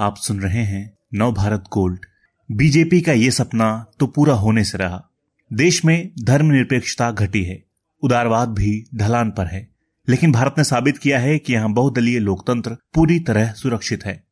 आप सुन रहे हैं नव भारत गोल्ड। बीजेपी का ये सपना तो पूरा होने से रहा। देश में धर्मनिरपेक्षता घटी है। उदारवाद भी ढलान पर है। लेकिन भारत ने साबित किया है कि यहाँ बहुदलीय लोकतंत्र पूरी तरह सुरक्षित है।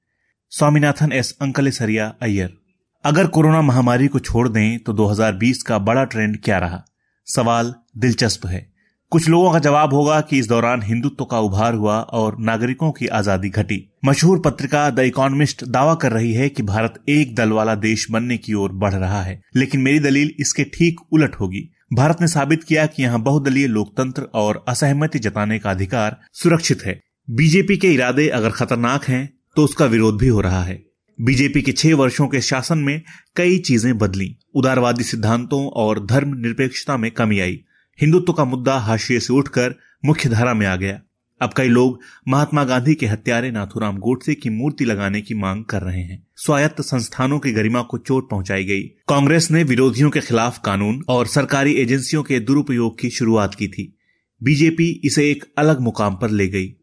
स्वामीनाथन एस अंकलेसरिया अय्यर, अगर कोरोना महामारी को छोड़ दें तो 2020 का बड़ा ट्रेंड क्या रहा? सवाल दिलचस्प है। कुछ लोगों का जवाब होगा कि इस दौरान हिंदुत्व का उभार हुआ और नागरिकों की आज़ादी घटी। मशहूर पत्रिका द इकोनॉमिस्ट दावा कर रही है कि भारत एक दल वाला देश बनने की ओर बढ़ रहा है, लेकिन मेरी दलील इसके ठीक उलट होगी। भारत ने साबित किया कि यहाँ बहुदलीय लोकतंत्र और असहमति जताने का अधिकार सुरक्षित है। बीजेपी के इरादे अगर खतरनाक हैं तो उसका विरोध भी हो रहा है। बीजेपी के छह वर्षों के शासन में कई चीज़ें बदली। उदारवादी सिद्धांतों और धर्म निरपेक्षता में कमी आई। हिंदुत्व का मुद्दा हाशिए से उठकर मुख्य धारा में आ गया। अब कई लोग महात्मा गांधी के हत्यारे नाथुराम गोडसे की मूर्ति लगाने की मांग कर रहे हैं। स्वायत्त संस्थानों की गरिमा को चोट पहुंचाई गई। कांग्रेस ने विरोधियों के खिलाफ कानून और सरकारी एजेंसियों के दुरुपयोग की शुरुआत की थी। बीजेपी इसे एक अलग मुकाम पर ले गई।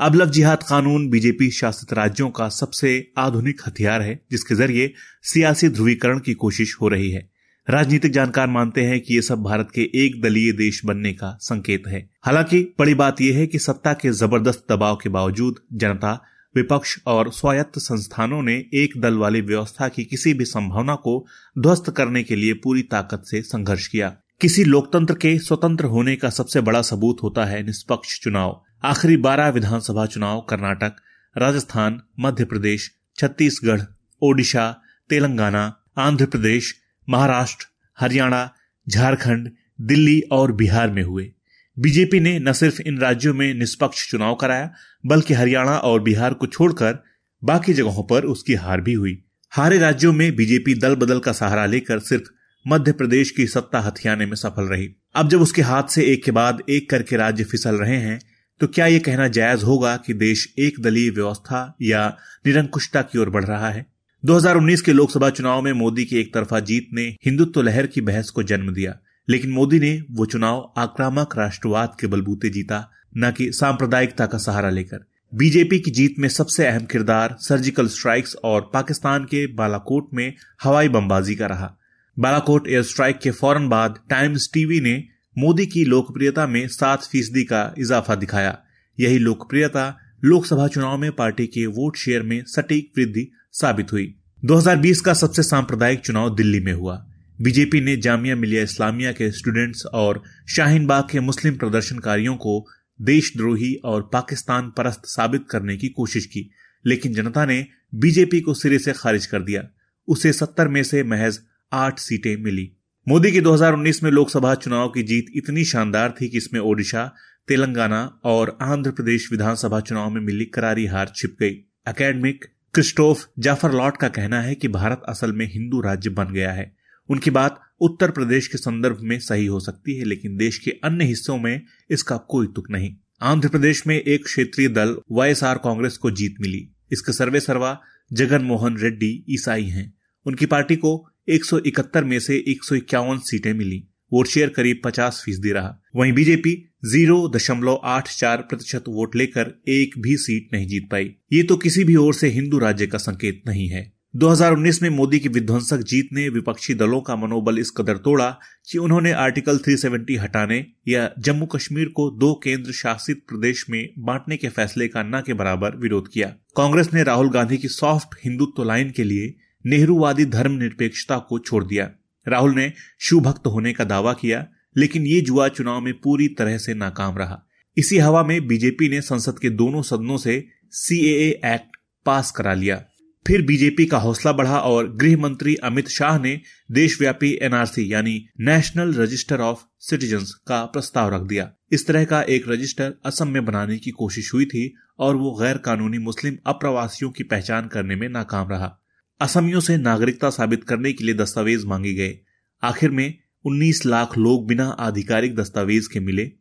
अब लव जिहाद कानून बीजेपी शासित राज्यों का सबसे आधुनिक हथियार है, जिसके ज़रिए सियासी ध्रुवीकरण की कोशिश हो रही है। राजनीतिक जानकार मानते हैं कि ये सब भारत के एक दलीय देश बनने का संकेत है। हालाँकि, बड़ी बात यह है कि सत्ता के ज़बरदस्त दबाव के बावजूद जनता, विपक्ष और स्वायत्त संस्थानों ने एक दल वाली व्यवस्था की किसी भी संभावना को ध्वस्त करने के लिए पूरी ताकत से संघर्ष किया। किसी लोकतंत्र के स्वतंत्र होने का सबसे बड़ा सबूत होता है निष्पक्ष चुनाव। आखिरी बारह विधानसभा चुनाव कर्नाटक, राजस्थान, मध्य प्रदेश, छत्तीसगढ़, ओडिशा, तेलंगाना, आंध्र प्रदेश महाराष्ट्र, हरियाणा, झारखंड, दिल्ली और बिहार में हुए। बीजेपी ने न सिर्फ़ इन राज्यों में निष्पक्ष चुनाव कराया, बल्कि हरियाणा और बिहार को छोड़कर बाकी जगहों पर उसकी हार भी हुई। हारे राज्यों में बीजेपी दल बदल का सहारा लेकर सिर्फ़ मध्य प्रदेश की सत्ता हथियाने में सफल रही। अब जब उसके हाथ से एक के बाद एक करके राज्य फिसल रहे हैं तो क्या ये कहना जायज़ होगा कि देश एक दलीय व्यवस्था या निरंकुशता की ओर बढ़ रहा है? 2019 के लोकसभा चुनाव में मोदी की एक तरफा जीत ने हिंदुत्व लहर की बहस को जन्म दिया। लेकिन मोदी ने वो चुनाव आक्रामक राष्ट्रवाद के बलबूते जीता, न कि सांप्रदायिकता का सहारा लेकर। बीजेपी की जीत में सबसे अहम किरदार सर्जिकल स्ट्राइक्स और पाकिस्तान के बालाकोट में हवाई बमबाजी का रहा। बालाकोट एयर स्ट्राइक के फ़ौरन बाद टाइम्स टीवी ने मोदी की लोकप्रियता में सात फ़ीसदी का इजाफा दिखाया। यही लोकप्रियता लोकसभा चुनाव में पार्टी के वोट शेयर में सटीक वृद्धि साबित हुई। 2020 का सबसे सांप्रदायिक चुनाव दिल्ली में हुआ। बीजेपी ने जामिया मिलिया इस्लामिया के स्टूडेंट्स और शाहीन बाग के मुस्लिम प्रदर्शनकारियों को देशद्रोही और पाकिस्तान परस्त साबित करने की कोशिश की, लेकिन जनता ने बीजेपी को सिरे से खारिज कर दिया। उसे सत्तर में से महज आठ सीटें मिली। मोदी की 2019 में लोकसभा चुनाव की जीत इतनी शानदार थी कि इसमें ओडिशा, तेलंगाना और आंध्र प्रदेश विधानसभा चुनाव में मिली करारी हार छिप गई। अकेडमिक क्रिस्टोफ जाफ़र लॉट का कहना है कि भारत असल में हिंदू राज्य बन गया है। उनकी बात उत्तर प्रदेश के संदर्भ में सही हो सकती है, लेकिन देश के अन्य हिस्सों में इसका कोई तुक नहीं। आंध्र प्रदेश में एक क्षेत्रीय दल वाईएसआर कांग्रेस को जीत मिली। इसके सर्वे सर्वा जगन मोहन रेड्डी ईसाई हैं। उनकी पार्टी को 171 में से एक सौ इक्यावन सीटें मिली। वोट शेयर करीब 50 फ़ीसदी रहा। वहीं बीजेपी ज़ीरो दशमलव आठ चार प्रतिशत वोट लेकर एक भी सीट नहीं जीत पाई। ये तो किसी भी ओर से हिंदू राज्य का संकेत नहीं है। 2019 में मोदी की विध्वंसक जीत ने विपक्षी दलों का मनोबल इस कदर तोड़ा कि उन्होंने आर्टिकल 370 हटाने या जम्मू कश्मीर को दो केंद्र शासित प्रदेश में बांटने के फैसले का न के बराबर विरोध किया। कांग्रेस ने राहुल गांधी की सॉफ्ट हिंदुत्व लाइन के लिए नेहरूवादी धर्म निरपेक्षता को छोड़ दिया। राहुल ने शिव भक्त होने का दावा किया लेकिन ये जुआ चुनाव में पूरी तरह से नाकाम रहा। इसी हवा में बीजेपी ने संसद के दोनों सदनों से सीएए एक्ट पास करा लिया। फिर बीजेपी का हौसला बढ़ा और गृह मंत्री अमित शाह ने देशव्यापी एनआरसी यानी नेशनल रजिस्टर ऑफ़ सिटीजन्स का प्रस्ताव रख दिया। इस तरह का एक रजिस्टर असम में बनाने की कोशिश हुई थी और वो गैर कानूनी मुस्लिम अप्रवासियों की पहचान करने में नाकाम रहा। असमियों से नागरिकता साबित करने के लिए दस्तावेज़ मांगे गए। आखिर में 19 लाख लोग बिना आधिकारिक दस्तावेज़ के मिले,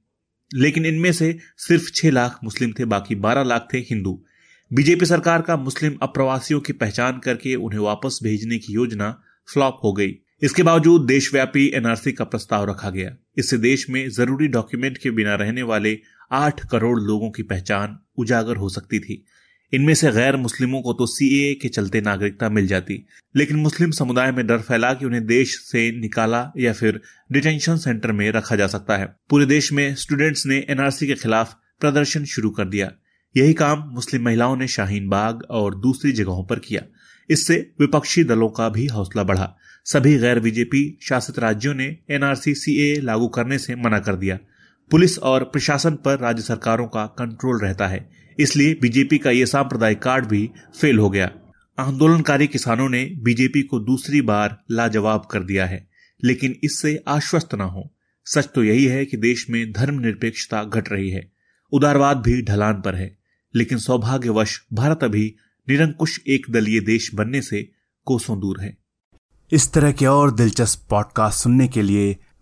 लेकिन इनमें से सिर्फ़ 6 लाख मुस्लिम थे, बाकी 12 लाख थे हिंदू। बीजेपी सरकार का मुस्लिम अप्रवासियों की पहचान करके उन्हें वापस भेजने की योजना फ्लॉप हो गई। इसके बावजूद देशव्यापी एनआरसी का प्रस्ताव रखा गया। इससे देश में ज़रूरी डॉक्यूमेंट के बिना रहने वाले आठ करोड़ लोगों की पहचान उजागर हो सकती थी। इनमें से गैर मुस्लिमों को तो सीए के चलते नागरिकता मिल जाती। लेकिन मुस्लिम समुदाय में डर फैला कि उन्हें देश से निकाला या फिर डिटेंशन सेंटर में रखा जा सकता है। पूरे देश में स्टूडेंट्स ने एनआरसी के खिलाफ प्रदर्शन शुरू कर दिया। यही काम मुस्लिम महिलाओं ने शाहीन बाग और दूसरी जगहों पर किया। इससे विपक्षी दलों का भी हौसला बढ़ा। सभी गैर बीजेपी शासित राज्यों ने एनआरसी सीए लागू करने से मना कर दिया। पुलिस और प्रशासन पर राज्य सरकारों का कंट्रोल रहता है। इसलिए बीजेपी का यह सांप्रदायिक कार्ड भी फेल हो गया। आंदोलनकारी किसानों ने बीजेपी को दूसरी बार लाजवाब कर दिया है, लेकिन इससे आश्वस्त न हो। सच तो यही है कि देश में धर्मनिरपेक्षता घट रही है। उदारवाद भी ढलान पर है, लेकिन सौभाग्यवश भारत अभी निरंकुश एक दलीय देश बनने से कोसों दूर है। इस तरह के और दिलचस्प पॉडकास्ट सुनने के लिए